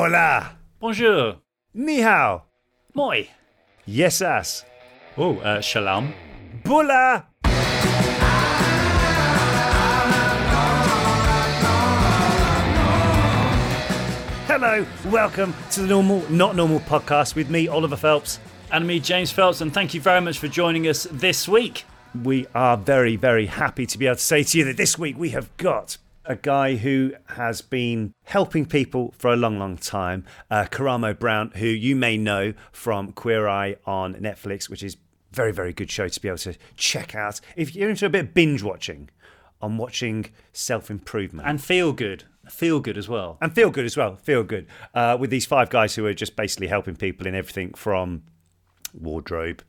Hola. Bonjour. Ni hao. Moi. Yes, ass. Oh, uh, shalom. Bula. Hello, welcome to the normal, not normal podcast with me, Oliver Phelps. And me, James Phelps, and thank you very much for joining us this week. We are very, very happy to be able to say to you that this week we have got a guy who has been helping people for a long, long time, uh, Karamo Brown, who you may know from Queer Eye on Netflix, which is a very, very good show to be able to check out. If you're into a bit of binge watching, on watching self improvement And feel good. Feel good as well. and feel good as well. Feel good uh, with these five guys who are just basically helping people in everything from wardrobe,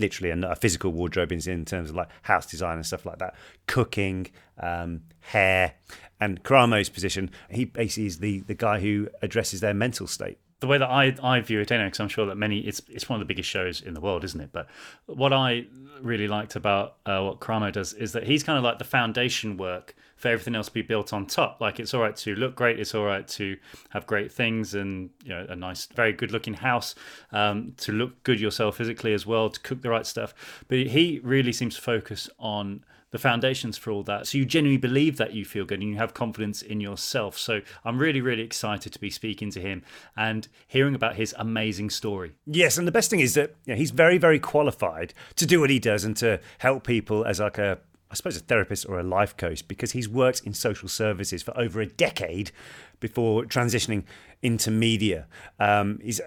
literally a, a physical wardrobe in, terms of like house design and stuff like that, cooking, um, hair, and Karamo's position. He basically is the the guy who addresses their mental state. the way that I, I view it, anyway, because I'm sure that many it's it's one of the biggest shows in the world, isn't it? But what I really liked about uh, what Karamo does is that he's kind of like the foundation work for everything else to be built on top. Like it's all right to look great, it's all right to have great things, and you know a nice, very good looking house, um, to look good yourself physically as well, to cook the right stuff. But he really seems to focus on the foundations for all that. So you genuinely believe that you feel good and you have confidence in yourself. So I'm really, really excited to be speaking to him and hearing about his amazing story. Yes, and the best thing is that you know, he's very, very qualified to do what he does and to help people as like a, I suppose, a therapist or a life coach because he's worked in social services for over a decade before transitioning into media. Um, he's,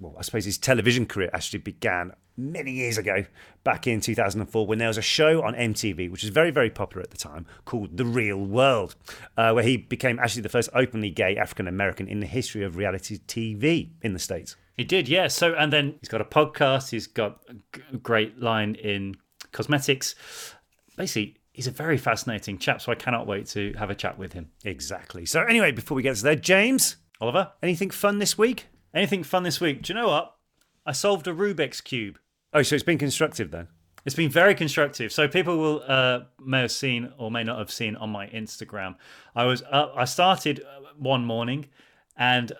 well, I suppose his television career actually began many years ago, back in 2004, when there was a show on MTV, which was very, very popular at the time, called The Real World, uh, where he became actually the first openly gay African American in the history of reality TV in the States. He did, yeah. So, and then he's got a podcast, he's got a great line in cosmetics. Basically, he's a very fascinating chap, so I cannot wait to have a chat with him. Exactly. So, anyway, before we get to there, James, Oliver, anything fun this week? anything fun this week? Do you know what? I solved a Rubik's Cube. Oh, so it's been constructive then. It's been very constructive. So people will uh, may have seen or may not have seen on my Instagram. I was up, I started uh, one morning, and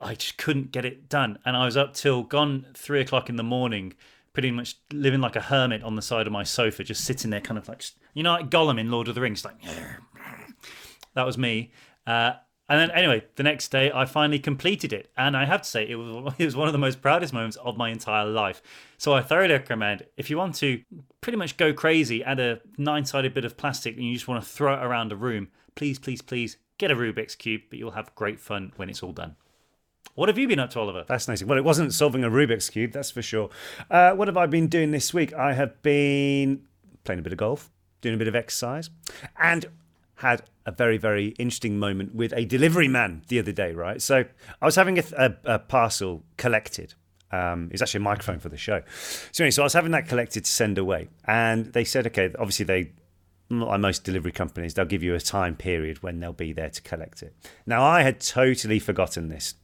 I just couldn't get it done. And I was up till gone three o'clock in the morning, pretty much living like a hermit on the side of my sofa, just sitting there, kind of like you know, like Gollum in Lord of the Rings, like that was me. Uh, and then anyway, the next day I finally completed it, and I have to say it was it was one of the most proudest moments of my entire life. So I thoroughly recommend if you want to pretty much go crazy, add a nine-sided bit of plastic, and you just want to throw it around a room. Please, please, please get a Rubik's cube, but you'll have great fun when it's all done. What have you been up to, Oliver? Fascinating. Well, it wasn't solving a Rubik's Cube, that's for sure. Uh, what have I been doing this week? I have been playing a bit of golf, doing a bit of exercise, and had a very, very interesting moment with a delivery man the other day, right? So I was having a, a, a parcel collected. Um, it's actually a microphone for the show. So anyway, so I was having that collected to send away, and they said, okay, obviously they, like most delivery companies, they'll give you a time period when they'll be there to collect it. Now I had totally forgotten this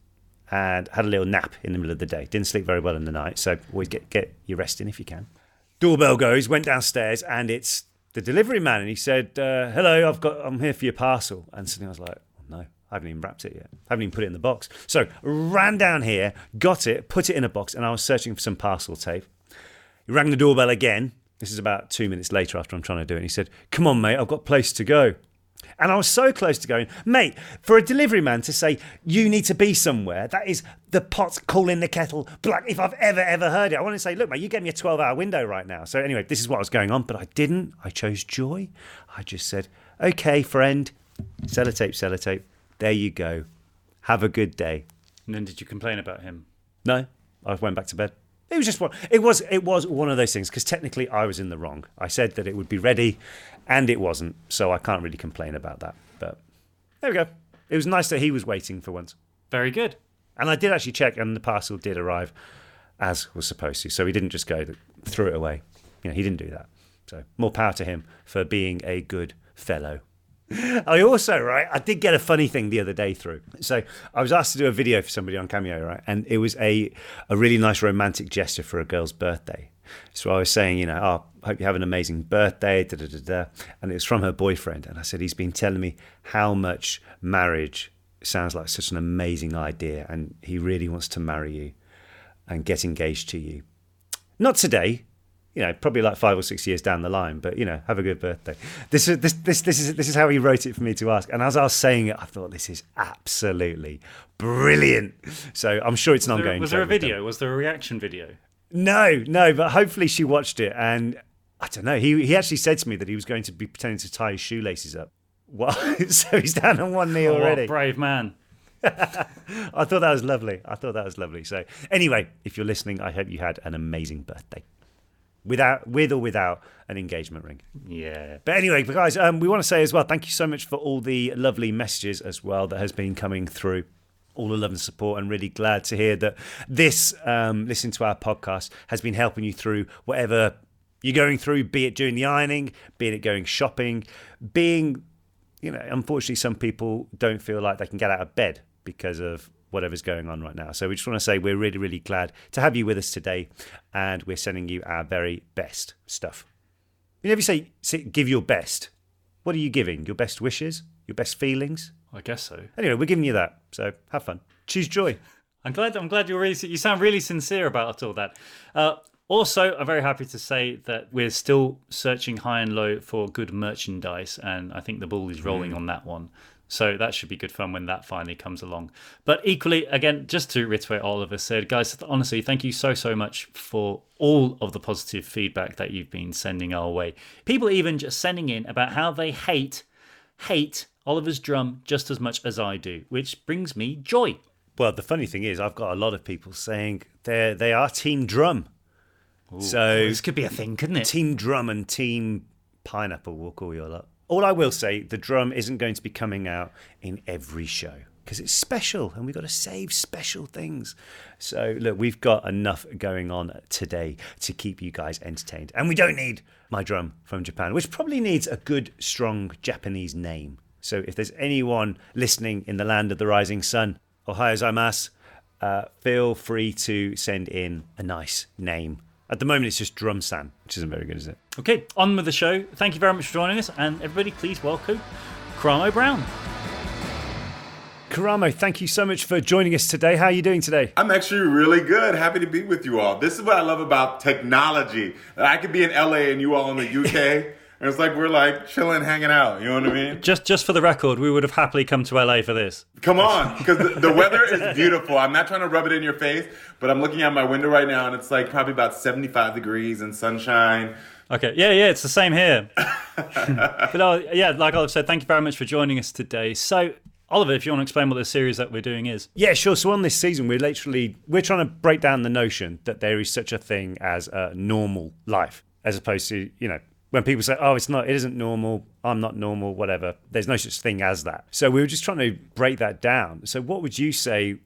and had a little nap in the middle of the day. Didn't sleep very well in the night, so always get get your rest in if you can. Doorbell goes, went downstairs, and it's the delivery man, and he said, uh, "Hello, I've got, I'm here for your parcel." And suddenly I was like, oh, "No, I haven't even wrapped it yet. I haven't even put it in the box." So ran down here, got it, put it in a box, and I was searching for some parcel tape. He rang the doorbell again. This is about two minutes later after I'm trying to do it. And he said, "Come on, mate, I've got place to go." And I was so close to going, mate, for a delivery man to say, you need to be somewhere, that is the pot calling the kettle black. If I've ever, ever heard it, I want to say, look, mate, you gave me a 12 hour window right now. So, anyway, this is what was going on, but I didn't. I chose joy. I just said, okay, friend, sellotape, sellotape. There you go. Have a good day. And then did you complain about him? No, I went back to bed. It was just one. It was. It was one of those things because technically I was in the wrong. I said that it would be ready, and it wasn't. So I can't really complain about that. But there we go. It was nice that he was waiting for once, Very good. and I did actually check, and the parcel did arrive as was supposed to. So he didn't just go threw it away. You know, he didn't do that. So more power to him for being a good fellow. I also, right, I did get a funny thing the other day through. So I was asked to do a video for somebody on Cameo, right? And it was a, a really nice romantic gesture for a girl's birthday. So I was saying, you know, oh, hope you have an amazing birthday, da da da da. And it was from her boyfriend. And I said, he's been telling me how much marriage sounds like such an amazing idea. And he really wants to marry you and get engaged to you. Not today, you know, probably like five or six years down the line. But you know, have a good birthday. This is this this this is this is how he wrote it for me to ask. And as I was saying it, I thought this is absolutely brilliant. So I'm sure it's an Was there, ongoing. was there a joke with them. video? Was there a reaction video? No, no, but hopefully she watched it. And I don't know. He he actually said to me that he was going to be pretending to tie his shoelaces up. What? so he's down on one knee Oh, what a already. brave man. I thought that was lovely. I thought that was lovely. So anyway, if you're listening, I hope you had an amazing birthday. Without, with or without an engagement ring. Yeah. But anyway, guys, um, we want to say as well, thank you so much for all the lovely messages as well that has been coming through. All the love and support, and really glad to hear that this um, listening to our podcast has been helping you through whatever you're going through, be it doing the ironing, be it going shopping, being, you know, unfortunately, some people don't feel like they can get out of bed because of whatever's going on right now. So we just want to say we're really, really glad to have you with us today, and we're sending you our very best stuff. You know, if you say, say give your best, what are you giving? Your best wishes? Your best feelings? I guess so. Anyway, we're giving you that. So have fun. Choose joy. I'm glad. I'm glad you're really. You sound really sincere about all that. Uh, also, I'm very happy to say that we're still searching high and low for good merchandise, and I think the ball is rolling on that one. So that should be good fun when that finally comes along. But equally, again, just to reiterate all of us said, guys, honestly, thank you so, so much for all of the positive feedback that you've been sending our way. People even just sending in about how they hate, hate Oliver's drum just as much as I do, which brings me joy. Well, the funny thing is, I've got a lot of people saying they they are Team Drum. so This could be a thing, couldn't it? Team Drum and Team Pineapple We'll call you all up. All I will say, the drum isn't going to be coming out in every show because it's special and we've got to save special things. So, look, we've got enough going on today to keep you guys entertained. And we don't need my drum from Japan, which probably needs a good, strong Japanese name. So, if there's anyone listening in the land of the rising sun, Ohio Zaimasu, uh, feel free to send in a nice name. At the moment, it's just Drum San, which isn't very good, is it? Okay, on with the show. Thank you very much for joining us, and everybody, please welcome Karamo Brown. Karamo, thank you so much for joining us today. How are you doing today? I'm actually really good. Happy to be with you all. This is what I love about technology. I could be in LA and you all in the UK. and it's like we're like chilling, hanging out. You know what I mean? Just, just for the record, we would have happily come to LA for this. Come on, because the, the weather is beautiful. I'm not trying to rub it in your face, but I'm looking out my window right now and it's like probably about 75 degrees and sunshine. Okay, yeah, yeah, it's the same here. but uh, yeah, like Oliver said, thank you very much for joining us today. So, Oliver, if you want to explain what the series that we're doing is. Yeah, sure. So on this season, we're literally we're trying to break down the notion that there is such a thing as a normal life, as opposed to you know when people say, "Oh, it's not, it isn't normal. I'm not normal. Whatever." There's no such thing as that. So we were just trying to break that down. So what would you say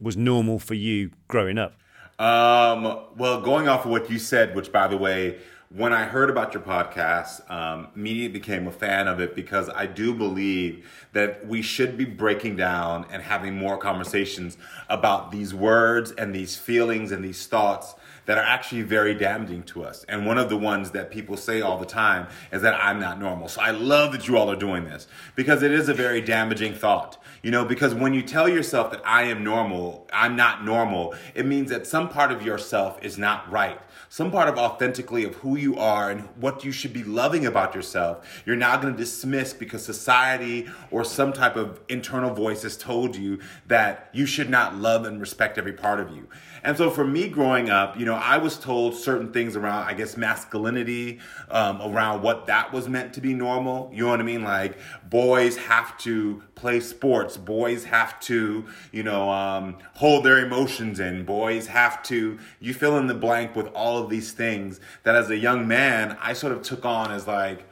was normal for you growing up? Um, well, going off of what you said, which by the way, when I heard about your podcast, um, immediately became a fan of it because I do believe that we should be breaking down and having more conversations about these words and these feelings and these thoughts that are actually very damaging to us. And one of the ones that people say all the time is that I'm not normal. So I love that you all are doing this because it is a very damaging thought. You know, because when you tell yourself that I am normal, I'm not normal, it means that some part of yourself is not right some part of authentically of who you are and what you should be loving about yourself, you're now going to dismiss because society or some type of internal voice has told you that you should not love and respect every part of you. And so for me growing up, you know, I was told certain things around, I guess, masculinity, um, around what that was meant to be normal. You know what I mean? Like boys have to play sports. Boys have to, you know, um, hold their emotions in. Boys have to, you fill in the blank with all of these things that as a young man, I sort of took on as like,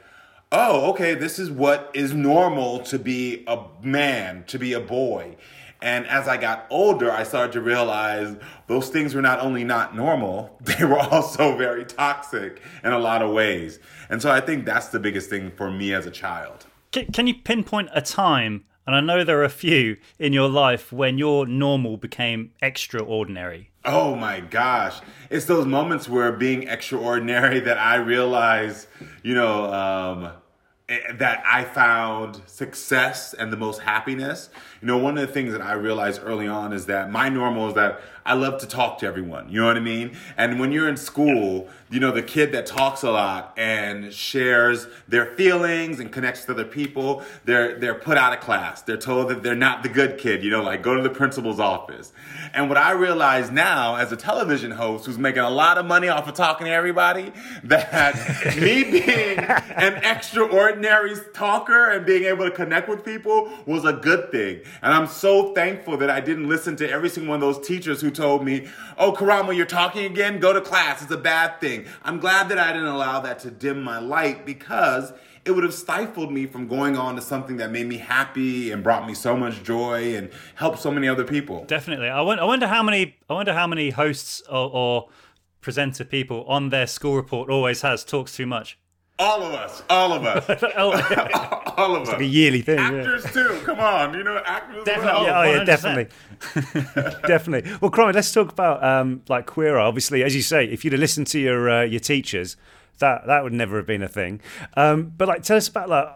oh, okay, this is what is normal to be a man, to be a boy. And as I got older, I started to realize those things were not only not normal, they were also very toxic in a lot of ways. And so I think that's the biggest thing for me as a child. Can, you pinpoint a time, and I know there are a few in your life, when your normal became extraordinary? Oh my gosh. It's those moments where being extraordinary that I realize, you know, um, Eh, that I found success and the most happiness. You know, one of the things that I realized early on is that my normal is that I love to talk to everyone. You know what I mean? And when you're in school, you know, the kid that talks a lot and shares their feelings and connects with other people, they're they're put out of class. They're told that they're not the good kid, you know, like go to the principal's office. And what I realize now as a television host who's making a lot of money off of talking to everybody, that me being an extraordinary talker and being able to connect with people was a good thing. And I'm so thankful that I didn't listen to every single one of those teachers who told me, "Oh, Karamo, you're talking again? Go to class. It's a bad thing." I'm glad that I didn't allow that to dim my light because it would have stifled me from going on to something that made me happy and brought me so much joy and helped so many other people. Definitely. I wonder, I wonder how many I wonder how many hosts or, or presenter people on their school report always has talks too much. All of us, all of us, all of us. Like a yearly thing. Actors yeah. too. Come on, you know actors. Definitely. Well. Oh yeah, definitely, definitely. Well, Cromie, let's talk about um, like queer. Obviously, as you say, if you'd have listened to your uh, your teachers, that that would never have been a thing. Um, but like, tell us about like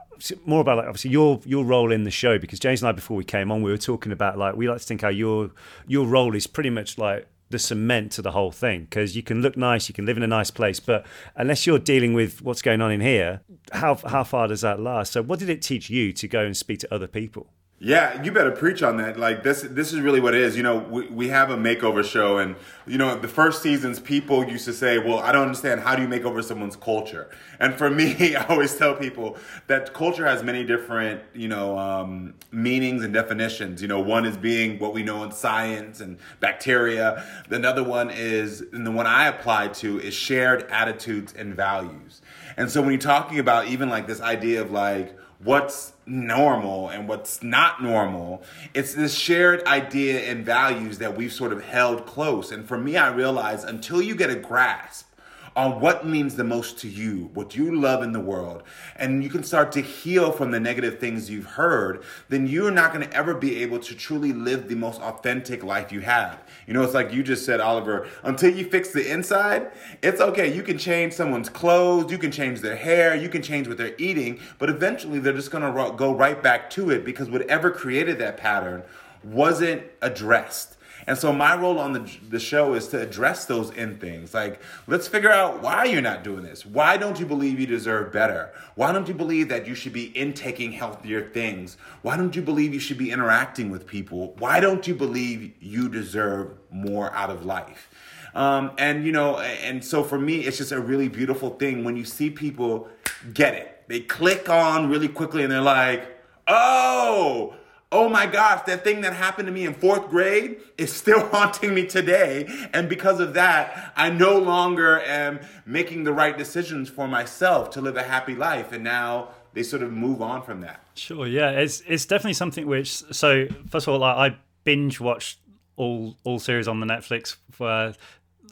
more about like obviously your your role in the show because James and I before we came on we were talking about like we like to think how your your role is pretty much like the cement to the whole thing because you can look nice, you can live in a nice place, but unless you're dealing with what's going on in here, how how far does that last? So, what did it teach you to go and speak to other people? Yeah, you better preach on that. Like this, this is really what it is. You know, we, we have a makeover show, and you know, the first seasons, people used to say, "Well, I don't understand. How do you make over someone's culture?" And for me, I always tell people that culture has many different, you know, um, meanings and definitions. You know, one is being what we know in science and bacteria. Another one is, and the one I apply to is shared attitudes and values. And so when you're talking about even like this idea of like what's normal and what's not normal. It's this shared idea and values that we've sort of held close. And for me, I realize until you get a grasp on what means the most to you, what you love in the world, and you can start to heal from the negative things you've heard, then you're not going to ever be able to truly live the most authentic life you have. You know, it's like you just said, Oliver, until you fix the inside, it's okay. You can change someone's clothes, you can change their hair, you can change what they're eating, but eventually they're just going to go right back to it because whatever created that pattern wasn't addressed. And so my role on the, the show is to address those in things. Like, let's figure out why you're not doing this. Why don't you believe you deserve better? Why don't you believe that you should be intaking healthier things? Why don't you believe you should be interacting with people? Why don't you believe you deserve more out of life? Um, and you know, and so for me, it's just a really beautiful thing when you see people get it. They click on really quickly and they're like, oh, oh my gosh, that thing that happened to me in fourth grade is still haunting me today. And because of that, I no longer am making the right decisions for myself to live a happy life. And now they sort of move on from that. Sure, yeah, it's it's definitely something which. So first of all, like, I binge watched all all series on the Netflix for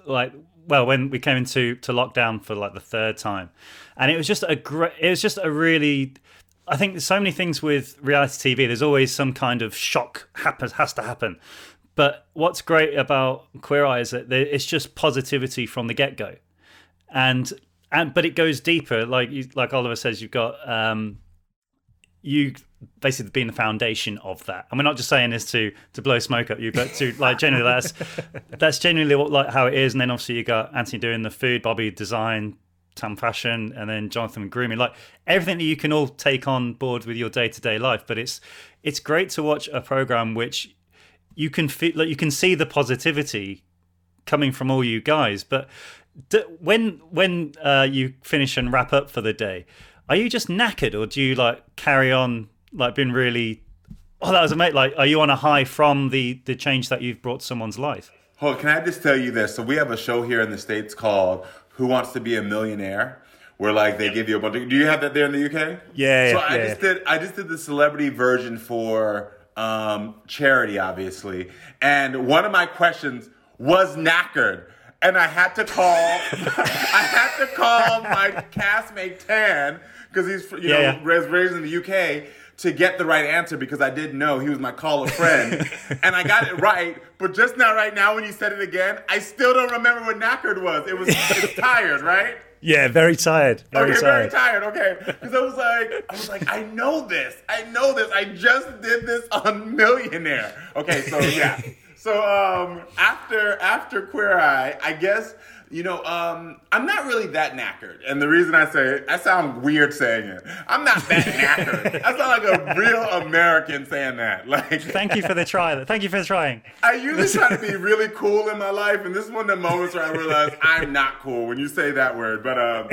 like well when we came into to lockdown for like the third time, and it was just a great. It was just a really I think so many things with reality TV. There's always some kind of shock happens has to happen. But what's great about Queer Eye is that it's just positivity from the get go, and and but it goes deeper. Like you, like Oliver says, you've got um, you basically being the foundation of that. And we're not just saying this to to blow smoke up you, but to like generally that's that's genuinely what like how it is. And then obviously you got Antoni doing the food, Bobby design, Tan fashion, and then Jonathan grooming. Like everything that you can all take on board with your day to day life. But it's it's great to watch a program which you can feel like you can see the positivity coming from all you guys. But d- when when uh, you finish and wrap up for the day, are you just knackered, or do you like carry on like being really? Oh, that was amazing! Like, are you on a high from the the change that you've brought someone's life? Oh, can I just tell you this? So we have a show here in the states called "Who Wants to Be a Millionaire." Where like they give you a bunch of. Do you have that there in the UK? Yeah. So yeah, I yeah. just did. I just did the celebrity version for um, charity, obviously. And one of my questions was knackered. And I had to call, I had to call my castmate Tan, because he's, you know, Yeah, raised in the UK, to get the right answer because I didn't know he was my call a friend. and I got it right, but just now, right now, when you said it again, I still don't remember what knackered was. It was, it's tired, right? Yeah, very tired. Very okay, tired. very tired. Okay, because I was like, I was like, I know this. I know this. I just did this on Millionaire. Okay, so yeah. So um, after after Queer Eye, I guess you know um, I'm not really that knackered, and the reason I say it, I sound weird saying it. I'm not that knackered. I sound like a real American saying that. Like, Thank you for the try. Thank you for trying. I usually try to be really cool in my life, and this is one of the moments where I realize I'm not cool when you say that word. But um,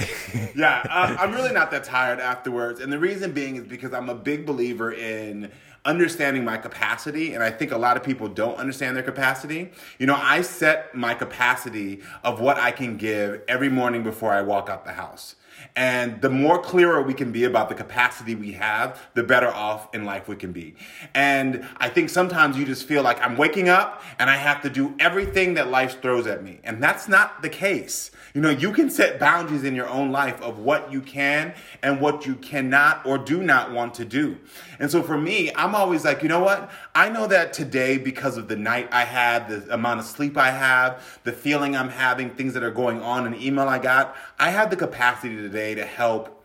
yeah, I, I'm really not that tired afterwards, and the reason being is because I'm a big believer in understanding my capacity and i think a lot of people don't understand their capacity you know i set my capacity of what i can give every morning before i walk out the house and the more clearer we can be about the capacity we have, the better off in life we can be. And I think sometimes you just feel like I'm waking up and I have to do everything that life throws at me. And that's not the case. You know, you can set boundaries in your own life of what you can and what you cannot or do not want to do. And so for me, I'm always like, you know what? I know that today, because of the night I had, the amount of sleep I have, the feeling I'm having, things that are going on, an email I got, I have the capacity today to help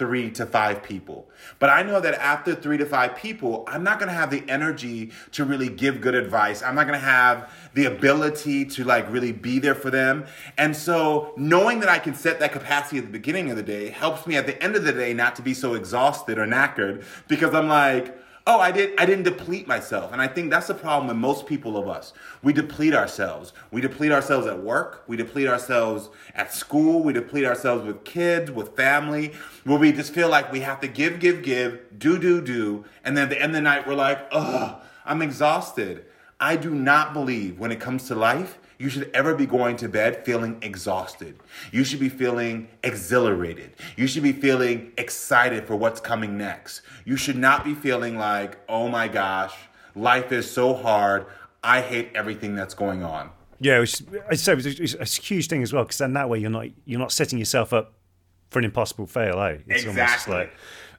three to five people. But I know that after three to five people, I'm not gonna have the energy to really give good advice. I'm not gonna have the ability to like really be there for them. And so knowing that I can set that capacity at the beginning of the day helps me at the end of the day not to be so exhausted or knackered because I'm like, oh i did i didn't deplete myself. And i think that's the problem with most people of us. We deplete ourselves. We deplete ourselves at work. We deplete ourselves at school. We deplete ourselves with kids with family where we just feel like we have to give give give do do do. And then at the end of the night we're like oh i'm exhausted. I do not believe when it comes to life you should ever be going to bed feeling exhausted. You should be feeling exhilarated. You should be feeling excited for what's coming next. You should not be feeling like, oh my gosh, life is so hard. I hate everything that's going on. Yeah, which, I say it's, it's, it's a huge thing as well because then that way you're not you're not setting yourself up for an impossible fail. Eh? It's almost Exactly. like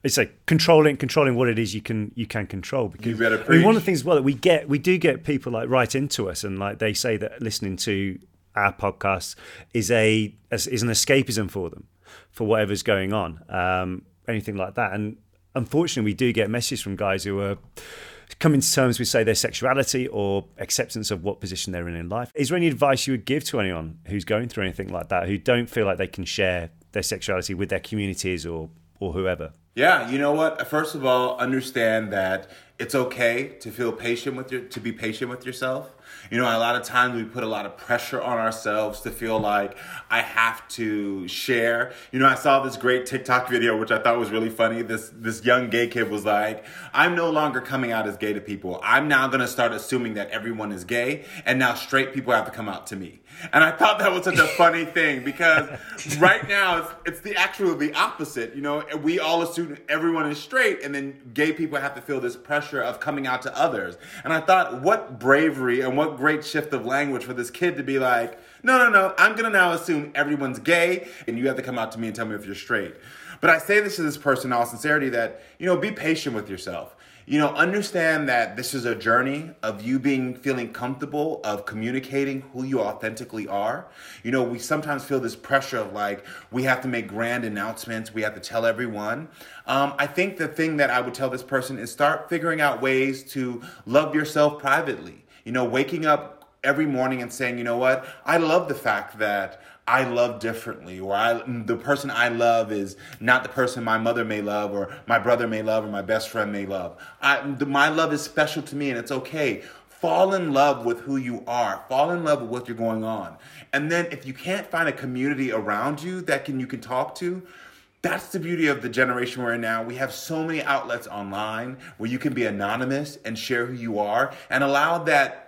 it's like controlling controlling what it is you can you can control. Because You better I mean, one of the things well that we get we do get people like write into us and like they say that listening to our podcast is a is an escapism for them for whatever's going on, um, anything like that. And unfortunately, we do get messages from guys who are coming to terms with, say, their sexuality or acceptance of what position they're in in life. Is there any advice you would give to anyone who's going through anything like that, who don't feel like they can share their sexuality with their communities or or whoever? Yeah, you know what? First of all, understand that it's okay to feel patient with your to be patient with yourself. You know, a lot of times we put a lot of pressure on ourselves to feel like I have to share. You know, I saw this great TikTok video which I thought was really funny. This this young gay kid was like, "I'm no longer coming out as gay to people. I'm now going to start assuming that everyone is gay and now straight people have to come out to me." And I thought that was such a funny thing because right now it's, it's the actual the opposite. You know, we all assume everyone is straight, and then gay people have to feel this pressure of coming out to others. And I thought, what bravery and what great shift of language for this kid to be like, no, no, no, I'm gonna now assume everyone's gay, and you have to come out to me and tell me if you're straight. But I say this to this person in all sincerity that, you know, be patient with yourself. You know, understand that this is a journey of you being feeling comfortable of communicating who you authentically are. You know, we sometimes feel this pressure of like we have to make grand announcements, we have to tell everyone. Um, I think the thing that I would tell this person is start figuring out ways to love yourself privately. You know, waking up every morning and saying, you know what, I love the fact that I love differently, or I, the person I love is not the person my mother may love, or my brother may love, or my best friend may love. I, my love is special to me, and it's okay. Fall in love with who you are. Fall in love with what you're going on. And then, if you can't find a community around you that can you can talk to, that's the beauty of the generation we're in now. We have so many outlets online where you can be anonymous and share who you are and allow that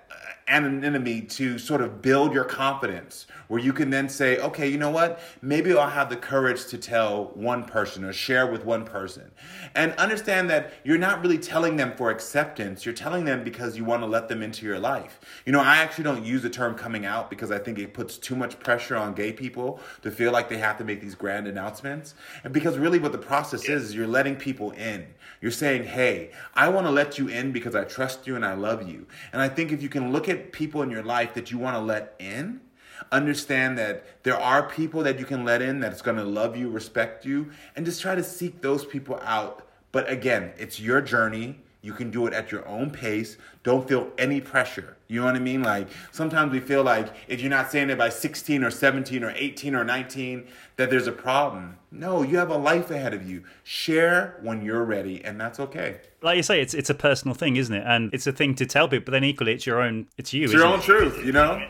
anonymity to sort of build your confidence where you can then say okay you know what? Maybe i'll have the courage to tell one person or share with one person. And understand that you're not really telling them for acceptance. You're telling them because you want to let them into your life. You know i actually don't use the term coming out because i think it puts too much pressure on gay people to feel like they have to make these grand announcements. And because really what the process is, is you're letting people in you're saying hey i want to let you in because i trust you and i love you and i think if you can look at people in your life that you want to let in, understand that there are people that you can let in that's going to love you, respect you, and just try to seek those people out. But again, it's your journey. You can do it at your own pace. Don't feel any pressure. You know what I mean? Like sometimes we feel like if you're not saying it by 16 or 17 or 18 or 19, that there's a problem. No, you have a life ahead of you. Share when you're ready, and that's okay. Like you say, it's it's a personal thing, isn't it? And it's a thing to tell people, but then equally, it's your own. It's you. It's your own it? truth, you know.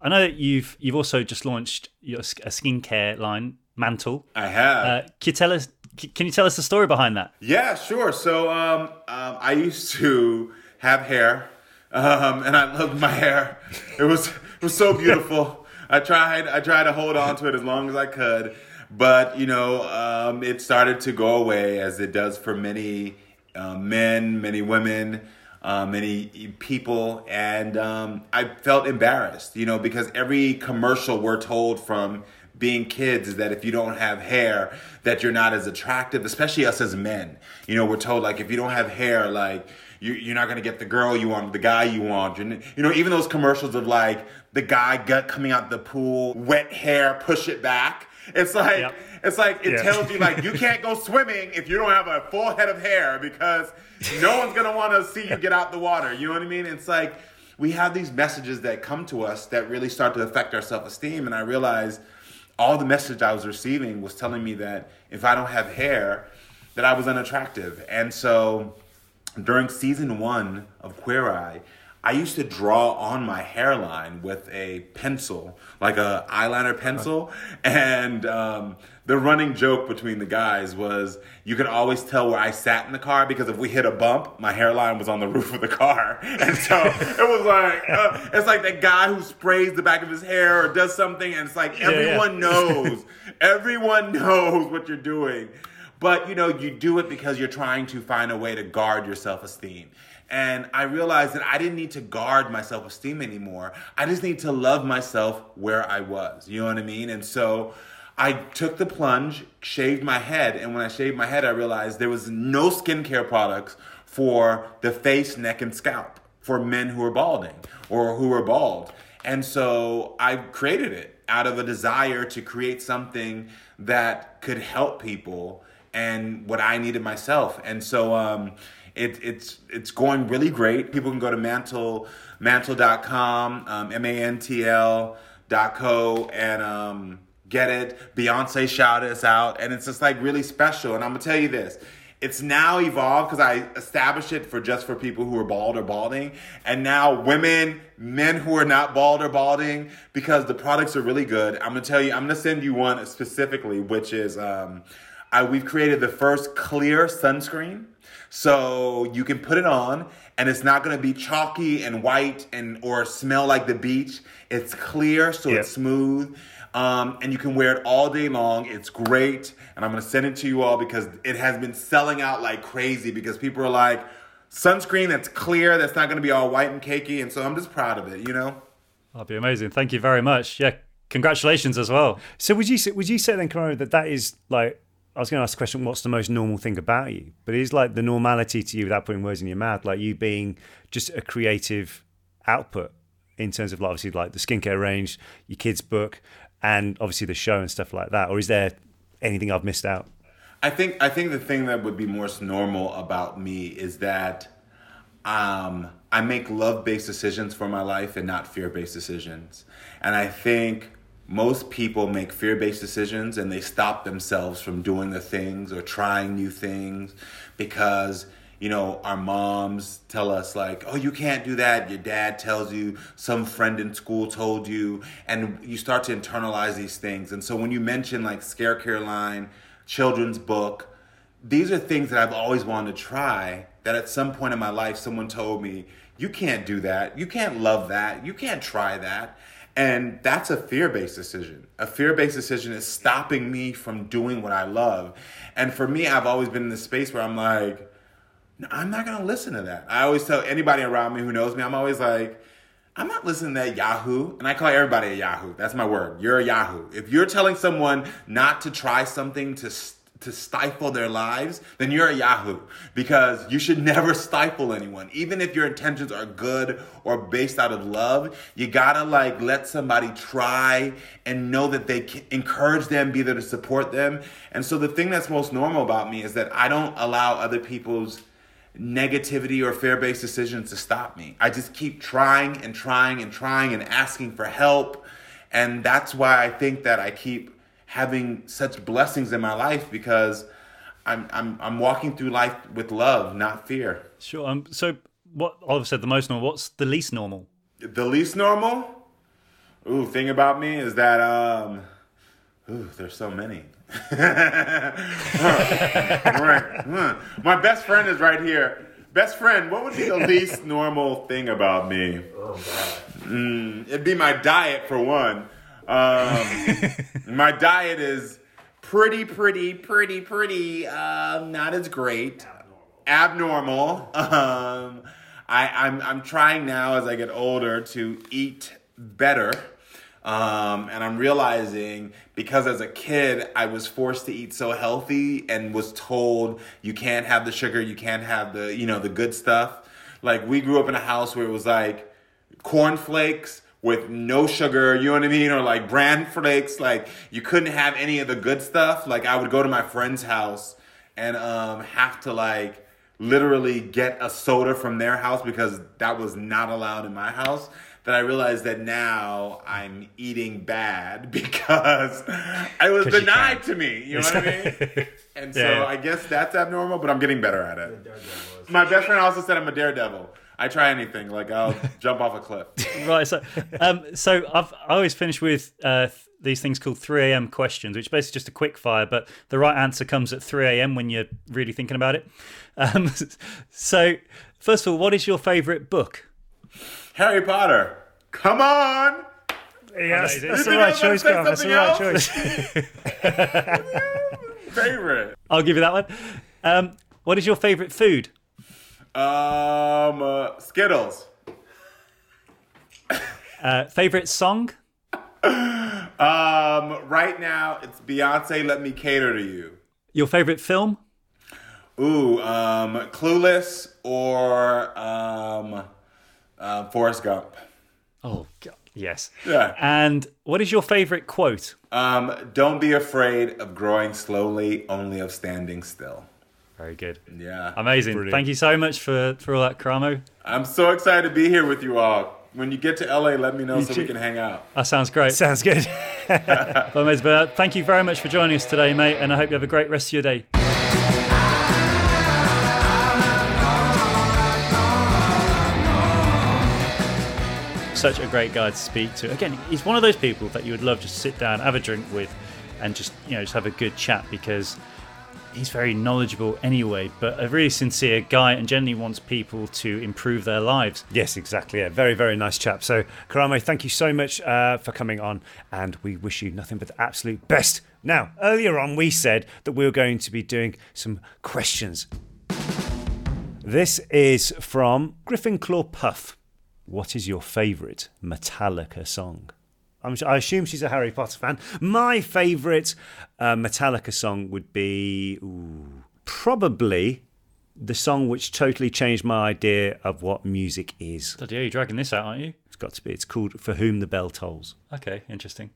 I know that you've you've also just launched your a skincare line, Mantle. I have. Uh, can you tell us? Can you tell us the story behind that? Yeah, sure. So um, um, I used to have hair, um, and I loved my hair. It was it was so beautiful. I tried I tried to hold on to it as long as I could, but you know um, it started to go away as it does for many uh, men, many women. Uh, many people, and um, I felt embarrassed, you know, because every commercial we're told from being kids is that if you don't have hair, that you're not as attractive, especially us as men. You know, we're told like if you don't have hair, like you're not gonna get the girl you want, the guy you want. You know, even those commercials of like the guy gut coming out the pool, wet hair, push it back. It's like Yep. it's like it Yeah. tells you like you can't go swimming if you don't have a full head of hair because no one's gonna want to see you get out the water. You know what I mean? It's like we have these messages that come to us that really start to affect our self esteem, and I realized all the message I was receiving was telling me that if I don't have hair, that I was unattractive, and so during season one of Queer Eye, I used to draw on my hairline with a pencil, like a eyeliner pencil, and um, the running joke between the guys was you could always tell where I sat in the car because if we hit a bump, my hairline was on the roof of the car, and so it was like uh, it's like that guy who sprays the back of his hair or does something, and it's like yeah. everyone knows, everyone knows what you're doing. But you know, you do it because you're trying to find a way to guard your self esteem. And I realized that I didn't need to guard my self esteem anymore. I just need to love myself where I was. You know what I mean? And so I took the plunge, shaved my head, and when I shaved my head, I realized there was no skincare products for the face, neck, and scalp for men who are balding or who are bald. And so I created it out of a desire to create something that could help people and what I needed myself. And so um, it, it's it's going really great. People can go to mantle mantle.com, um, M A N T L dot co and um, get it. Beyonce shouted us out, and it's just like really special. And I'm gonna tell you this. It's now evolved because I established it for just for people who are bald or balding, and now women, men who are not bald or balding, because the products are really good. I'm gonna tell you, I'm gonna send you one specifically, which is um, I, we've created the first clear sunscreen. So you can put it on and it's not gonna be chalky and white and or smell like the beach. It's clear, so Yep. it's smooth. Um, and you can wear it all day long. It's great. And I'm gonna send it to you all because it has been selling out like crazy because people are like, sunscreen that's clear, that's not gonna be all white and cakey. And so I'm just proud of it, you know? That'd be amazing. Thank you very much. Yeah, congratulations as well. So would you say, would you say then, Kamara, that that is like I was going to ask the question, what's the most normal thing about you? But it is like the normality to you without putting words in your mouth, like you being just a creative output in terms of like, obviously like the skincare range, your kids' book, and obviously the show and stuff like that. Or is there anything I've missed out? I think I think the thing that would be most normal about me is that um, I make love-based decisions for my life and not fear-based decisions. And I think most people make fear-based decisions and they stop themselves from doing the things or trying new things because you know our moms tell us like oh you can't do that your dad tells you some friend in school told you and you start to internalize these things and so when you mention like skincare line children's book these are things that I've always wanted to try. That at some point in my life, someone told me, You can't do that. You can't love that. You can't try that. And that's a fear based decision. A fear based decision is stopping me from doing what I love. And for me, I've always been in this space where I'm like, "No, I'm not going to listen to that. I always tell anybody around me who knows me, I'm always like, I'm not listening to that Yahoo. And I call everybody a Yahoo. That's my word. You're a Yahoo. If you're telling someone not to try something to to stifle their lives, then you're a Yahoo because you should never stifle anyone. Even if your intentions are good or based out of love, you gotta like let somebody try and know that they can encourage them, be there to support them. And so the thing that's most normal about me is that I don't allow other people's negativity or fear based decisions to stop me. I just keep trying and trying and trying and asking for help. And that's why I think that I keep having such blessings in my life because I'm, I'm, I'm walking through life with love, not fear. Sure. Um, so, what Oliver said, the most normal. What's the least normal? The least normal? Ooh, thing about me is that, um, ooh, there's so many. right. My best friend is right here. Best friend, what would be the least normal thing about me? Oh, God. Mm, it'd be my diet, for one. Um, my diet is pretty, pretty, pretty, pretty, um, not as great. Abnormal. Um, I, I'm, I'm trying now as I get older to eat better. Um, and I'm realizing because as a kid I was forced to eat so healthy and was told you can't have the sugar, you can't have the you know the good stuff. Like we grew up in a house where it was like cornflakes with no sugar, you know what I mean, or like bran flakes. Like you couldn't have any of the good stuff. Like I would go to my friend's house and um, have to like literally get a soda from their house because that was not allowed in my house that I realized that now I'm eating bad because it was denied to me. You know what I mean? And so Yeah. I guess that's abnormal, but I'm getting better at it. My best friend also said I'm a daredevil. I try anything, like I'll jump off a cliff. right. So, um, so I've I always finish with uh, th- these things called 3 a.m. questions, which is basically just a quick fire, but the right answer comes at 3 a.m. when you're really thinking about it. Um, so, first of all, what is your favorite book? Harry Potter, come on! Yes, Amazing. that's You the right I was gonna choice, say Graham. That's the right choice. Favorite. I'll give you that one. Um, what is your favorite food? Um, uh, Skittles. Uh, favorite song? Um, right now it's Beyonce. Let me cater to you. Your favorite film? Ooh, um, Clueless or um, uh, Forrest Gump. Oh, God, yes. Yeah. And what is your favorite quote? Um, don't be afraid of growing slowly, only of standing still. Very good. Yeah. Amazing. Brilliant. Thank you so much for, for all that, Karamo. I'm so excited to be here with you all. When you get to LA, let me know so too. we can hang out. That sounds great. Sounds good. Amazing. But uh, thank you very much for joining us today, mate, and I hope you have a great rest of your day. Such a great guy to speak to. Again, he's one of those people that you would love just to sit down, have a drink with, and just you know just have a good chat because he's very knowledgeable anyway, but a really sincere guy and generally wants people to improve their lives. Yes, exactly. Yeah, very, very nice chap. So, Karamo, thank you so much uh, for coming on, and we wish you nothing but the absolute best. Now, earlier on, we said that we were going to be doing some questions. This is from Griffin Claw Puff. What is your favourite Metallica song? I'm, I assume she's a Harry Potter fan. My favourite uh, Metallica song would be ooh, probably the song which totally changed my idea of what music is. Bloody hell, you're dragging this out, aren't you? It's got to be. It's called "For Whom the Bell Tolls." Okay, interesting.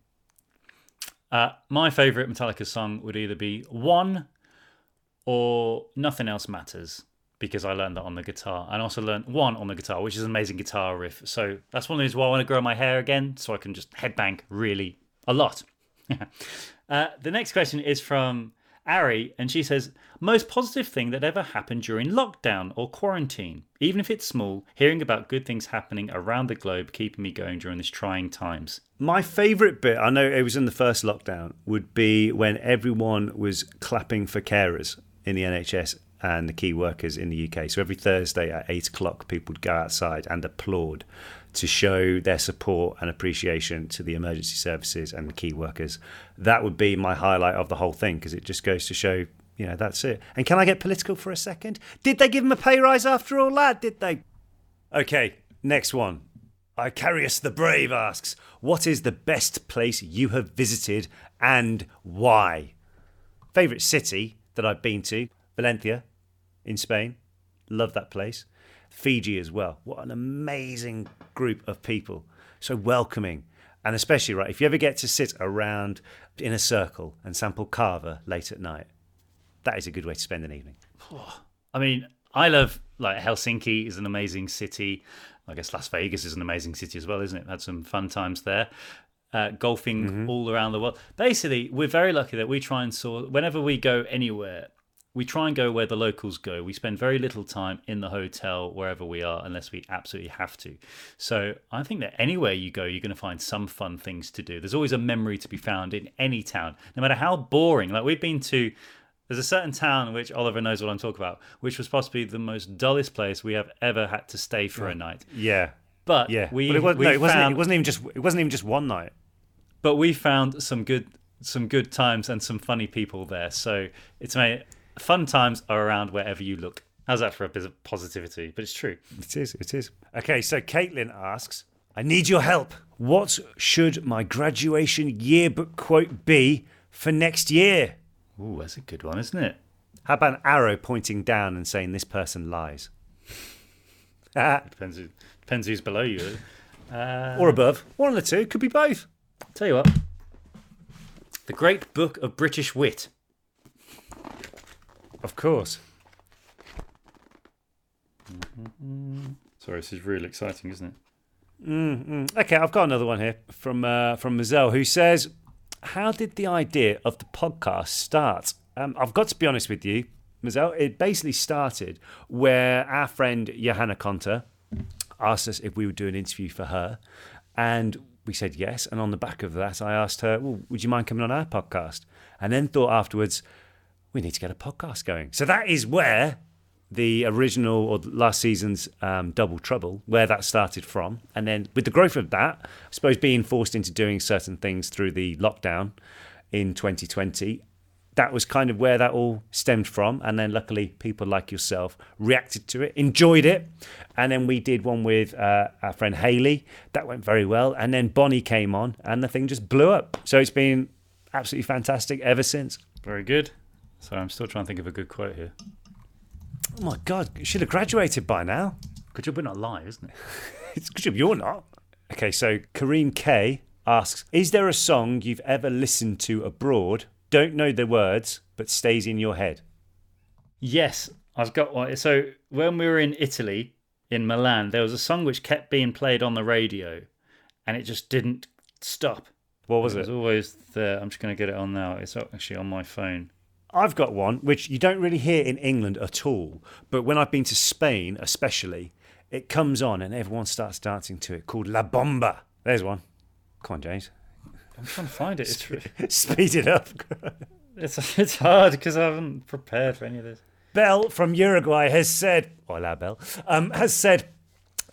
Uh, my favourite Metallica song would either be One or Nothing Else Matters because I learned that on the guitar and also learned One on the guitar, which is an amazing guitar riff. So that's one of those why I want to grow my hair again so I can just headbang really a lot. uh, the next question is from Ari, and she says, Most positive thing that ever happened during lockdown or quarantine. Even if it's small, hearing about good things happening around the globe keeping me going during these trying times. My favourite bit, I know it was in the first lockdown, would be when everyone was clapping for carers in the NHS and the key workers in the UK. So every Thursday at eight o'clock, people would go outside and applaud to show their support and appreciation to the emergency services and the key workers. That would be my highlight of the whole thing because it just goes to show, you know, that's it. And can I get political for a second? Did they give him a pay rise after all that? Did they? Okay, next one. Icarius the Brave asks, What is the best place you have visited and why? Favourite city that I've been to? Valencia in Spain. Love that place. Fiji as well. What an amazing group of people. So welcoming. And especially, right, if you ever get to sit around in a circle and sample kava late at night, that is a good way to spend an evening. I mean, I love like Helsinki is an amazing city. I guess Las Vegas is an amazing city as well, isn't it? Had some fun times there. Uh, golfing all around the world. Basically, we're very lucky that we try and sort. Whenever we go anywhere, we try and go where the locals go. We spend very little time in the hotel wherever we are, unless we absolutely have to. So I think that anywhere you go, you're going to find some fun things to do. There's always a memory to be found in any town, no matter how boring. Like we've been to. There's a certain town which Oliver knows what I'm talking about, which was possibly the most dullest place we have ever had to stay for a night. Yeah. But Yeah. we, but it, was, we no, it, wasn't, found, it wasn't even just it wasn't even just one night. but we found some good some good times and some funny people there. So it's made fun times are around wherever you look. How's that for a bit of positivity? But it's true. It is, it is. Okay, so Caitlin asks, I need your help. What should my graduation yearbook quote be for next year? Ooh, that's a good one, isn't it? How about an arrow pointing down and saying this person lies? Depends who, depends who's below you. Uh, or above. One of the two. Could be both. Tell you what, the Great Book of British Wit. Of course. Sorry, this is really exciting, isn't it? Okay, I've got another one here from uh, from Mazel who says, "How did the idea of the podcast start?" Um, I've got to be honest with you, Mazel. It basically started where our friend Johanna Conter asked us if we would do an interview for her, and we said yes. And on the back of that, I asked her, "Well, would you mind coming on our podcast?" And then thought afterwards, we need to get a podcast going. So that is where the original or last season's um, Double Trouble, where that started from. And then with the growth of that, I suppose being forced into doing certain things through the lockdown in 2020, that was kind of where that all stemmed from. And then luckily, people like yourself reacted to it, enjoyed it. And then we did one with uh, our friend Haley. That went very well. And then Bonnie came on, and the thing just blew up. So it's been absolutely fantastic ever since. Very good. So I'm still trying to think of a good quote here. Oh my God, you should have graduated by now. Good job we're not live, isn't it? It's good job you're not. Okay, so Kareem K asks Is there a song you've ever listened to abroad, don't know the words, but stays in your head? Yes, I've got one. So when we were in Italy, in Milan, there was a song which kept being played on the radio, and it just didn't stop. What was It It was always there. I'm just going to get it on now. It's actually on my phone. I've got one which you don't really hear in England at all, but when I've been to Spain, especially, it comes on and everyone starts dancing to it called La Bomba. There's one. Come on, James. I'm trying to find it. It's Speed it up. It's it's hard because I haven't prepared for any of this. Bell from Uruguay has said, Hola Bell, um, has said,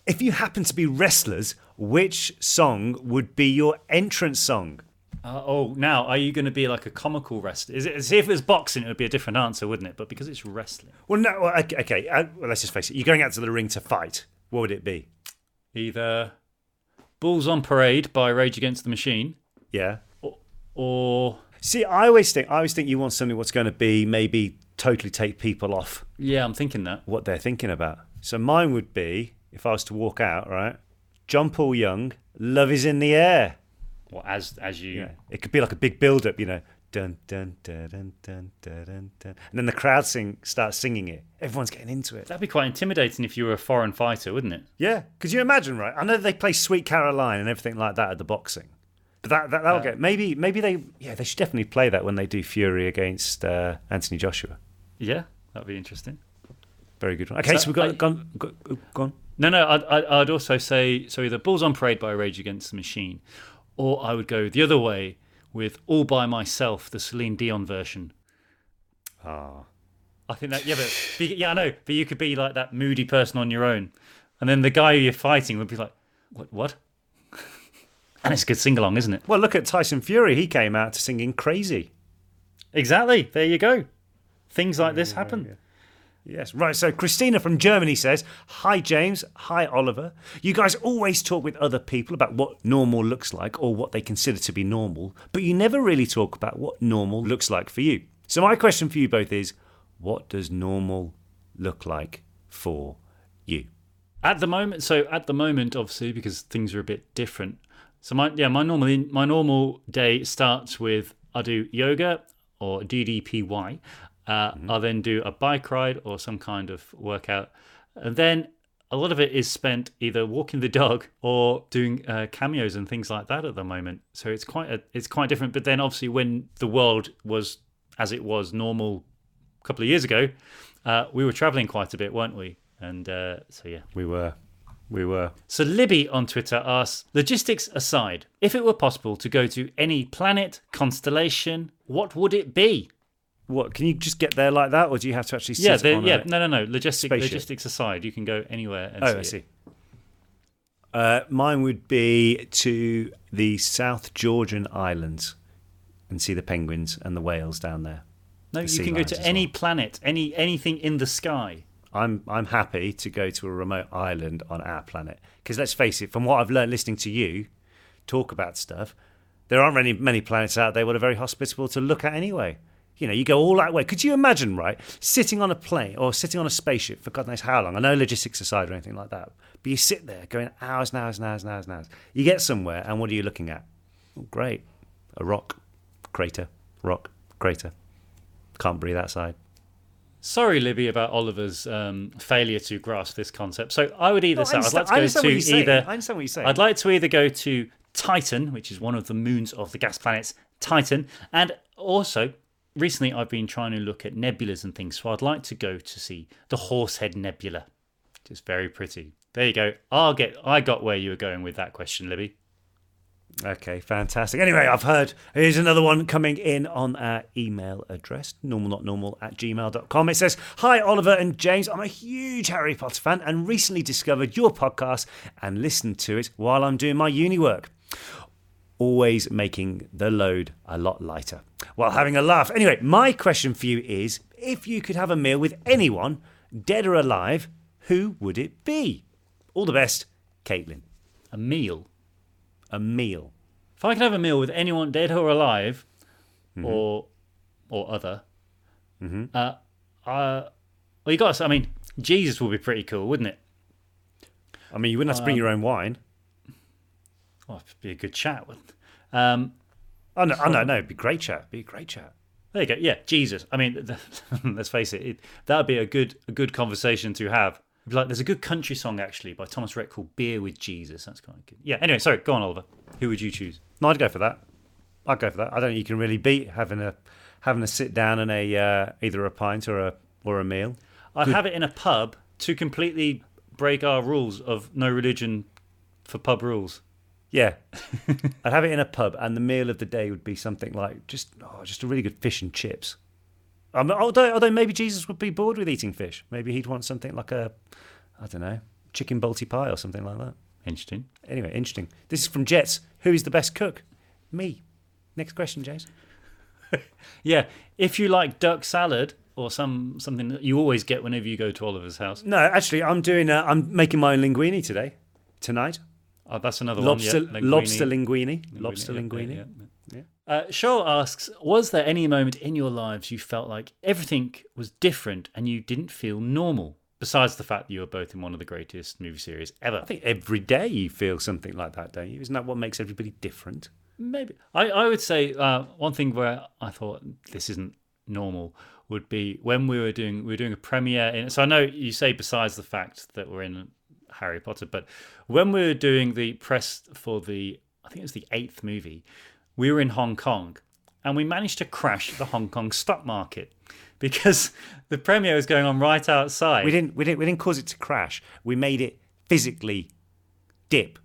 if you happen to be wrestlers, which song would be your entrance song? Uh, oh, now are you going to be like a comical wrestler? Is it? See, if it was boxing, it would be a different answer, wouldn't it? But because it's wrestling, Well, no, well, okay, okay uh, well, let's just face it. You're going out to the ring to fight. What would it be? either "Bulls on Parade" by Rage Against the Machine, Yeah. or See, I always think I always think you want something what's going to be maybe totally take people off yeah, I'm thinking that. what they're thinking about. So mine would be if I was to walk out, right? John Paul Young, "Love Is in the Air." Well, as as you Yeah, it could be like a big build-up, you know, dun dun dun dun dun dun dun, and then the crowd sing starts singing it. Everyone's getting into it. that'd be quite intimidating if you were a foreign fighter, wouldn't it? Yeah, could you imagine, right? I know they play Sweet Caroline and everything like that at the boxing, but that, that that'll get maybe maybe they yeah they should definitely play that when they do Fury against uh, Anthony Joshua. Yeah, that'd be interesting. Very good one. Okay, so, So we've got I- gone, go, gone. No, no, I'd, I'd, I'd also say so either Bulls on Parade by Rage Against the Machine, or I would go the other way with All by Myself, the Celine Dion version. Ah, I think that yeah, but yeah, I know, but you could be like that moody person on your own, and then the guy you're fighting would be like, what, what? and it's a good sing along, isn't it? well, look at Tyson Fury. He came out to singing "Crazy." Exactly. There you go. Things like this happen. Yes, right. So Christina from Germany says, Hi, James. Hi, Oliver. You guys always talk with other people about what normal looks like or what they consider to be normal, but you never really talk about what normal looks like for you. So, my question for you both is what does normal look like for you? At the moment, so at the moment, obviously, because things are a bit different. So my yeah, my normal my normal day starts with I do yoga or DDPY. Uh, I'll then do a bike ride or some kind of workout, and then a lot of it is spent either walking the dog or doing uh, cameos and things like that at the moment. So it's quite a, it's quite different. But then obviously when the world was as it was normal a couple of years ago, uh, we were traveling quite a bit, weren't we? And uh, so yeah. We were. We were. So Libby on Twitter asks, logistics aside, if it were possible to go to any planet, constellation, what would it be? What? Can you just get there like that, or do you have to actually sit Yeah, the, yeah, no, no, no. Logistic, logistics aside, you can go anywhere. And Oh, see I it. see. Uh, mine would be to the South Georgian islands and see the penguins and the whales down there. No, The you can go to any well. planet, any anything in the sky. I'm I'm happy to go to a remote island on our planet because let's face it, from what I've learned listening to you talk about stuff, there aren't many many planets out there that are very hospitable to look at anyway. You know, you go all that way. Could you imagine, right, sitting on a plane or sitting on a spaceship for God knows how long? I know logistics aside or anything like that, but you sit there going hours and hours and hours and hours and hours. You get somewhere, and what are you looking at? Oh, great, a rock, crater, rock, crater. Can't breathe outside. Sorry, Libby, about Oliver's um, failure to grasp this concept. So I would either No, say I'd like to go to you're saying. I understand what you're saying. I'd like to either go to Titan, which is one of the moons of the gas planets Titan, and also recently I've been trying to look at nebulas and things. So I'd like to go to see the Horsehead Nebula, is very pretty. There you go. I'll get. I got where you were going with that question, Libby. Okay, fantastic. Anyway, I've heard here's another one coming in on our email address, normalnotnormal at gmail.com. It says, Hi, Oliver and James. I'm a huge Harry Potter fan and recently discovered your podcast and listened to it while I'm doing my uni work. Always making the load a lot lighter while having a laugh. Anyway, my question for you is if you could have a meal with anyone, dead or alive, who would it be? All the best, Caitlin. A meal. A meal. If I could have a meal with anyone dead or alive, Mm-hmm. or or other, uh, uh, well, you got. to I mean, Jesus would be pretty cool, wouldn't it? I mean, you wouldn't have to bring your own wine. Well, it'd be a good chat. Um, Oh no, oh, no, no, it'd be great chat. It'd be a great chat. there you go. Yeah, Jesus. I mean, let's face it, it that would be a good a good conversation to have. Like, there's a good country song actually by Thomas Rhett called "Beer with Jesus." That's kind of good. Yeah. Anyway, sorry. Go on, Oliver. Who would you choose? No, I'd go for that. I'd go for that. I don't think you can really beat having a having a sit down and a uh, either a pint or a or a meal. I'd have it in a pub to completely break our rules of no religion for pub rules. Yeah, I'd have it in a pub, and the meal of the day would be something like just oh, just a really good fish and chips. Um, although, although maybe Jesus would be bored with eating fish. Maybe he'd want something like a, I don't know, chicken balti pie or something like that. Interesting. Anyway, interesting. This is from Jets. Who is the best cook? Me. Next question, James. Yeah, if you like duck salad or some something that you always get whenever you go to Oliver's house, No, actually, I'm doing. Uh, I'm making my own linguine today, tonight. Oh, that's another Lobster, one. Yeah, lobster linguine. linguine. Lobster yeah, linguine. yeah, yeah. Uh, Shaw asks, was there any moment in your lives you felt like everything was different and you didn't feel normal? Besides the fact that you were both in one of the greatest movie series ever. I think every day you feel something like that, don't you? Isn't that what makes everybody different? Maybe. I, I would say uh, one thing where I thought this isn't normal would be when we were doing we were doing a premiere in so I know you say besides the fact that we're in Harry Potter, but when we were doing the press for the I think it was the eighth movie, we were in Hong Kong and we managed to crash the Hong Kong stock market because the premiere was going on right outside. We didn't. We didn't. We didn't cause it to crash. We made it physically dip.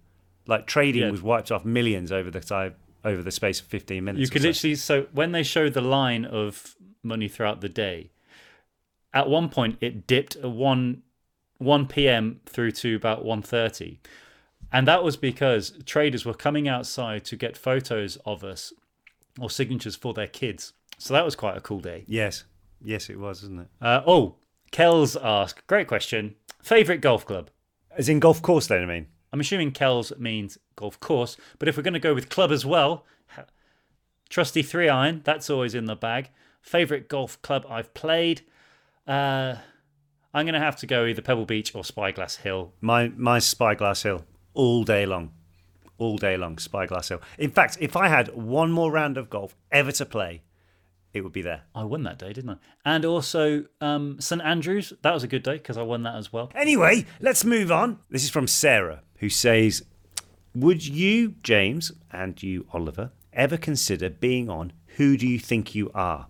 Like trading Yeah. was wiped off millions over the time over the space of 15 minutes. You could so. literally so when they showed the line of money throughout the day, at one point it dipped at one one p.m. through to about 1.30. and that was because traders were coming outside to get photos of us or signatures for their kids. So that was quite a cool day. Yes. Yes, it was, isn't it? Uh, oh, Kells asked, great question. Favorite golf club? As in golf course, then I mean. I'm assuming Kells means golf course, but if we're going to go with club as well, trusty three iron, that's always in the bag. Favorite golf club I've played? Uh, I'm going to have to go either Pebble Beach or Spyglass Hill. My my Spyglass Hill all day long, all day long. Spyglass Hill. In fact, if I had one more round of golf ever to play, it would be there. I won that day, didn't I? And also um, St Andrews, that was a good day because I won that as well. Anyway, let's move on. This is from Sarah, who says, "Would you, James, and you, Oliver, ever consider being on Who Do You Think You Are?"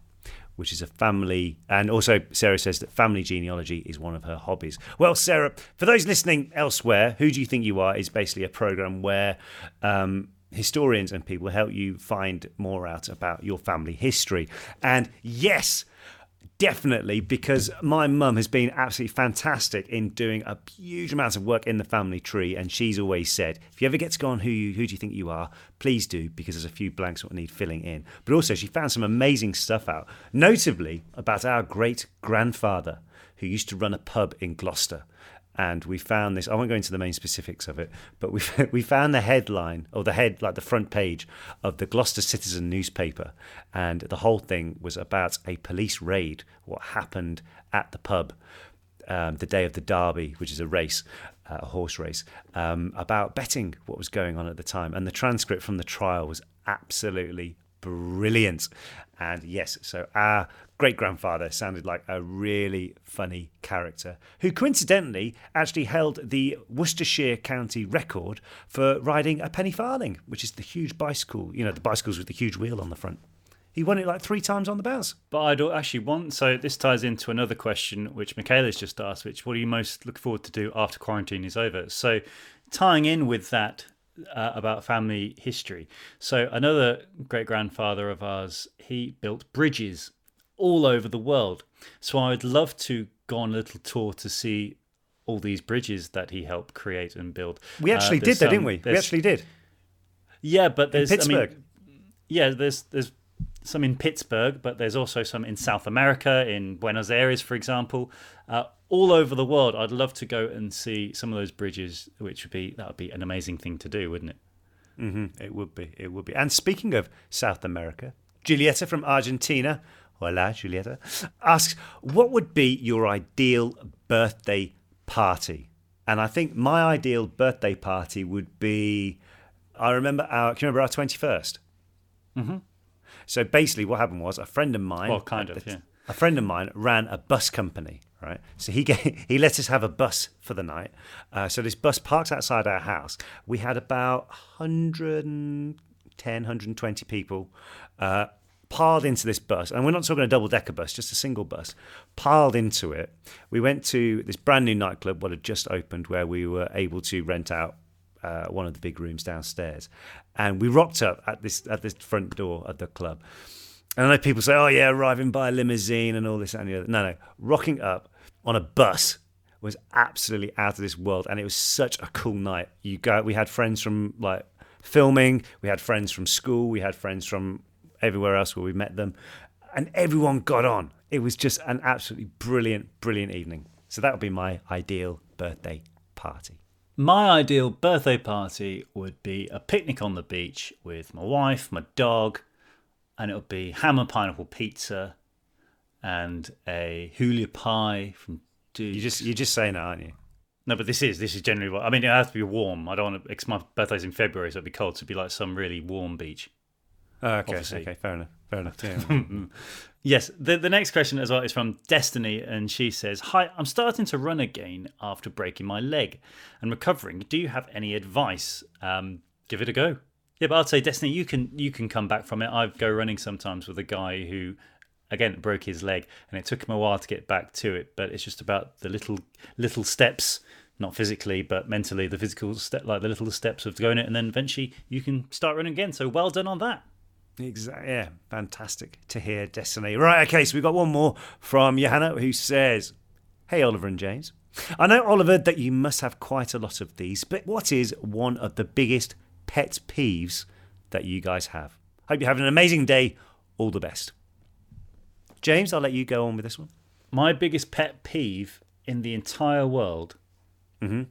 Which is a family, and also Sarah says that family genealogy is one of her hobbies. Well, Sarah, for those listening elsewhere, Who Do You Think You Are is basically a program where um, historians and people help you find more out about your family history. And yes, Definitely, because my mum has been absolutely fantastic in doing a huge amount of work in the family tree, and she's always said, if you ever get to go on who you, who do you think you are, please do, because there's a few blanks that need filling in. But also, she found some amazing stuff out, notably about our great grandfather who used to run a pub in Gloucester. And we found this. I won't go into the main specifics of it, but we we found the headline or the head, like the front page of the Gloucester Citizen newspaper, and the whole thing was about a police raid. What happened at the pub um, the day of the Derby, which is a race, uh, a horse race, um, about betting. What was going on at the time, and the transcript from the trial was absolutely brilliant. And yes, so our great grandfather sounded like a really funny character who coincidentally actually held the Worcestershire County record for riding a penny farthing, which is the huge bicycle, you know, the bicycles with the huge wheel on the front. He won it like three times on the bounce. But I'd actually want, so this ties into another question which Michaela's just asked, which what do you most look forward to do after quarantine is over? So tying in with that uh, about family history. So another great grandfather of ours, he built bridges all over the world. So I would love to go on a little tour to see all these bridges that he helped create and build. We Uh, actually there's did that, didn't we? We actually did. yeah, but there's Pittsburgh. I mean, yeah, there's there's some in Pittsburgh, but there's also some in South America, in Buenos Aires, for example, uh, all over the world. I'd love to go and see some of those bridges, which would be that would be an amazing thing to do, wouldn't it? It would be. It would be. And speaking of South America, Julieta from Argentina, hola Julieta, asks, what would be your ideal birthday party? And I think my ideal birthday party would be, I remember our, can you remember our 21st? Mm-hmm. So basically what happened was a friend of mine. Well, kind of, the- yeah. A friend of mine ran a bus company, right? So he gave, he let us have a bus for the night. Uh, so this bus parked outside our house. We had about 110, 120 people uh, piled into this bus. And we're not talking a double decker bus, just a single bus, piled into it. We went to this brand new nightclub, what had just opened, where we were able to rent out uh, one of the big rooms downstairs, and we rocked up at this at this front door of the club. And I know people say, "Oh yeah, arriving by a limousine and all this and the other." No, no, rocking up on a bus was absolutely out of this world, and it was such a cool night. You go, we had friends from like filming, we had friends from school, we had friends from everywhere else where we met them, and everyone got on. It was just an absolutely brilliant, brilliant evening. So that would be my ideal birthday party. My ideal birthday party would be a picnic on the beach with my wife, my dog, and it would be ham pineapple pizza and a hula pie from. You just you're just saying that, aren't you? No, but this is this is generally what I mean. It has to be warm. I don't want to. It's my birthday's in February, so it'd be cold. So it'd be like some really warm beach. Oh, okay, Obviously. okay, fair enough, fair enough. Yeah. Yes, the, the next question as well is from Destiny, and she says, Hi, I'm starting to run again after breaking my leg and recovering. Do you have any advice? Um, give it a go. Yeah, but I'd say Destiny, you can you can come back from it. I go running sometimes with a guy who, again, broke his leg, and it took him a while to get back to it. But it's just about the little little steps, not physically, but mentally, the physical step, like the little steps of going it, and then eventually you can start running again. So well done on that. Exactly. Yeah, fantastic to hear, Destiny. Right, okay, so we've got one more from Johanna who says, Hey, Oliver and James. I know, Oliver, that you must have quite a lot of these, but what is one of the biggest pet peeves that you guys have? Hope you're having an amazing day. All the best. James, I'll let you go on with this one. My biggest pet peeve in the entire world mm-hmm.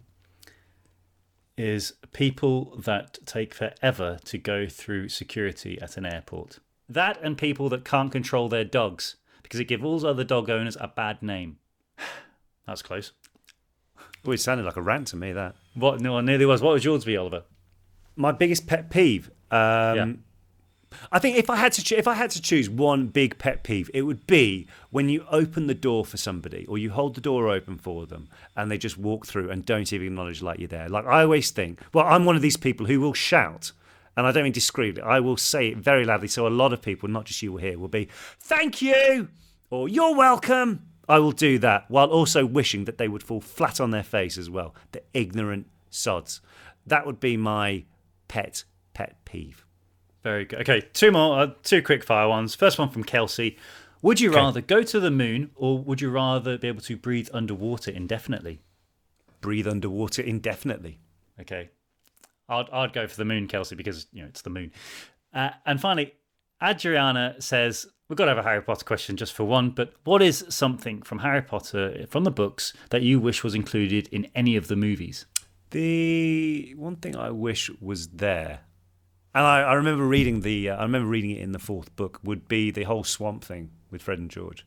Is people that take forever to go through security at an airport. That and people that can't control their dogs because it gives all other dog owners a bad name. That's close. Oh, it sounded like a rant to me, that. What? No, it nearly was. What would yours be, Oliver? my biggest pet peeve. Um, Yeah. I think if I had to cho- if I had to choose one big pet peeve, it would be when you open the door for somebody or you hold the door open for them and they just walk through and don't even acknowledge like you're there. Like I always think, well, I'm one of these people who will shout. And I don't mean discreetly. I will say it very loudly, so a lot of people, not just you will hear, will be "Thank you" or "You're welcome." I will do that while also wishing that they would fall flat on their face as well. The ignorant sods. That would be my pet pet peeve. Very good. Okay, two more, uh, two quick fire ones. First one from Kelsey. Would you rather go to the moon or would you rather be able to breathe underwater indefinitely? Breathe underwater indefinitely. Okay. I'd, I'd go for the moon, Kelsey, because, you know, it's the moon. Uh, and finally, Adriana says, we've got to have a Harry Potter question just for one, but what is something from Harry Potter, from the books, that you wish was included in any of the movies? The one thing I wish was there, and I, I remember reading the, uh, I remember reading it in the fourth book, would be the whole swamp thing with Fred and George.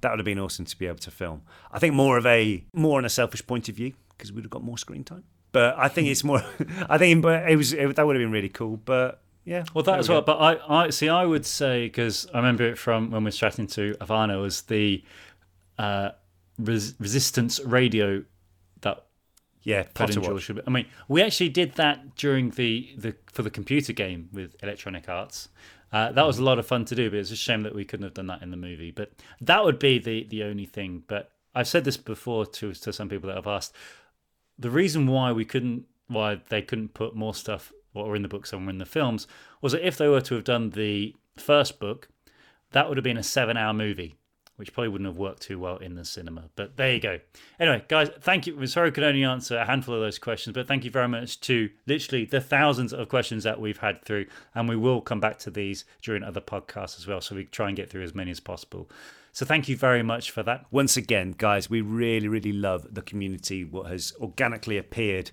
That would have been awesome to be able to film. I think more of a more on a selfish point of view because we'd have got more screen time. But I think it's more. I think but it was it, that would have been really cool. But yeah, Well, that as we well. go. But I, I see. I would say because I remember it from when we were chatting to Ivana was the uh, res- resistance radio yeah, Potter and watch. should be- I mean, we actually did that during the, the for the computer game with Electronic Arts. Uh, that was a lot of fun to do, but it's a shame that we couldn't have done that in the movie. But that would be the the only thing. But I've said this before to to some people that have asked. The reason why we couldn't, why they couldn't put more stuff what were in the books and in the films, was that if they were to have done the first book, that would have been a seven-hour movie which probably wouldn't have worked too well in the cinema. But there you go. Anyway, guys, thank you. We're sorry we could only answer a handful of those questions, but thank you very much to literally the thousands of questions that we've had through. And we will come back to these during other podcasts as well. So we try and get through as many as possible. So thank you very much for that. once again, guys, we really, really love the community. What has organically appeared,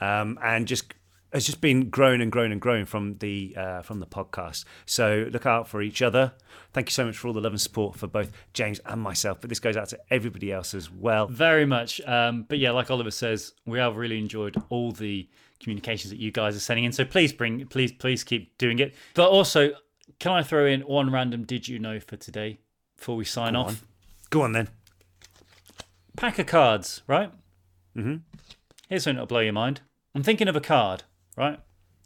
um, and just has just been growing and growing and growing from the uh, from the podcast. So look out for each other. Thank you so much for all the love and support for both James and myself. But this goes out to everybody else as well. Very much. Um, but yeah, like Oliver says, we have really enjoyed all the communications that you guys are sending in. So please bring, please, please keep doing it. But also, can I throw in one random did you know for today before we sign off? Go on then. pack of cards, right? Mm-hmm. Here's something that'll blow your mind. I'm thinking of a card, right?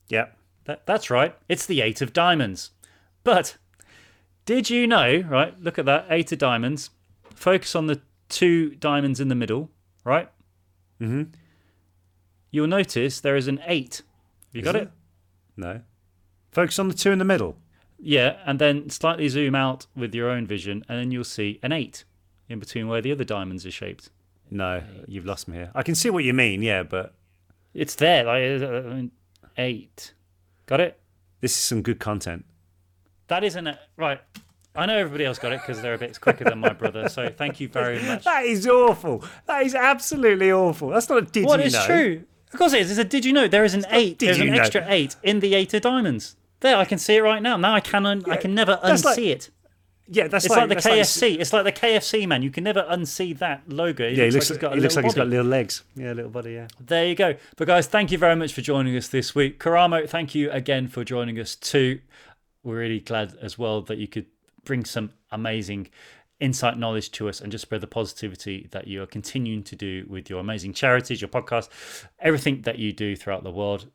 Yeah. That, that's right. It's the Eight of Diamonds. But did you know, right? Look at that. Eight of Diamonds. Focus on the two diamonds in the middle, right? Mm-hmm. you'll notice there is an eight. You got Is it? No. Focus on the two in the middle. Yeah, and then slightly zoom out with your own vision, and then you'll see an eight in between where the other diamonds are shaped. No, you've lost me here. I can see what you mean, yeah, but It's there, like uh, eight. Got it? this is some good content. That isn't it. Right. I know everybody else got it because they're a bit quicker than my brother. So thank you very much. That is awful. That is absolutely awful. That's not a did What you is know. true? Of course it is. It's a did you know? There is an eight. did There's an know. extra eight in the eight of diamonds. There, I can see it right now. Now I can un- I can never unsee that's like- it. Yeah, that's It's like, the that's KFC. it's like the KFC man. You can never unsee that logo. It yeah, he looks looks, like he's got he looks little like he's got little legs. Yeah, little body. Yeah. There you go. But guys, thank you very much for joining us this week. Karamo, thank you again for joining us too. We're really glad as well that you could bring some amazing insight knowledge to us and just spread the positivity that you are continuing to do with your amazing charities, your podcast, everything that you do throughout the world.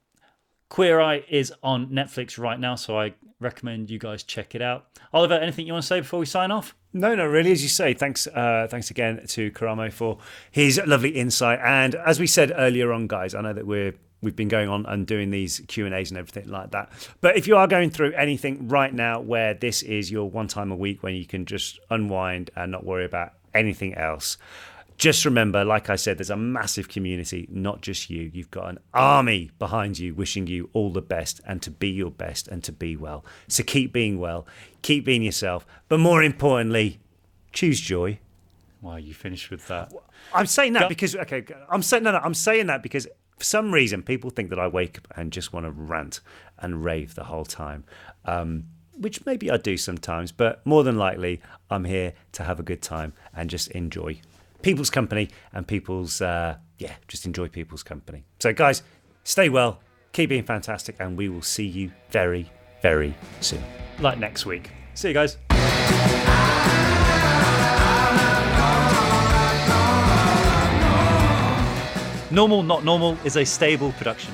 Queer Eye is on Netflix right now, so I recommend you guys check it out. Oliver, anything you want to say before we sign off? No, no, really. As you say, thanks, uh, thanks again to Karamo for his lovely insight. And as we said earlier on, guys, I know that we're we've been going on and doing these Q and A's and everything like that. But if you are going through anything right now, where this is your one time a week when you can just unwind and not worry about anything else. Just remember, like I said, there's a massive community, not just you. You've got an army behind you wishing you all the best and to be your best and to be well. So keep being well, keep being yourself, but more importantly, choose joy. Why Wow, you finished with that. I'm saying that because okay, I'm saying no, no, I'm saying that because for some reason people think that I wake up and just want to rant and rave the whole time. Um, which maybe I do sometimes, but more than likely, I'm here to have a good time and just enjoy people's company and people's, uh, yeah, just enjoy people's company. So, guys, stay well, keep being fantastic, and we will see you very, very soon. Like next week. See you guys. Normal Not Normal is a stable production.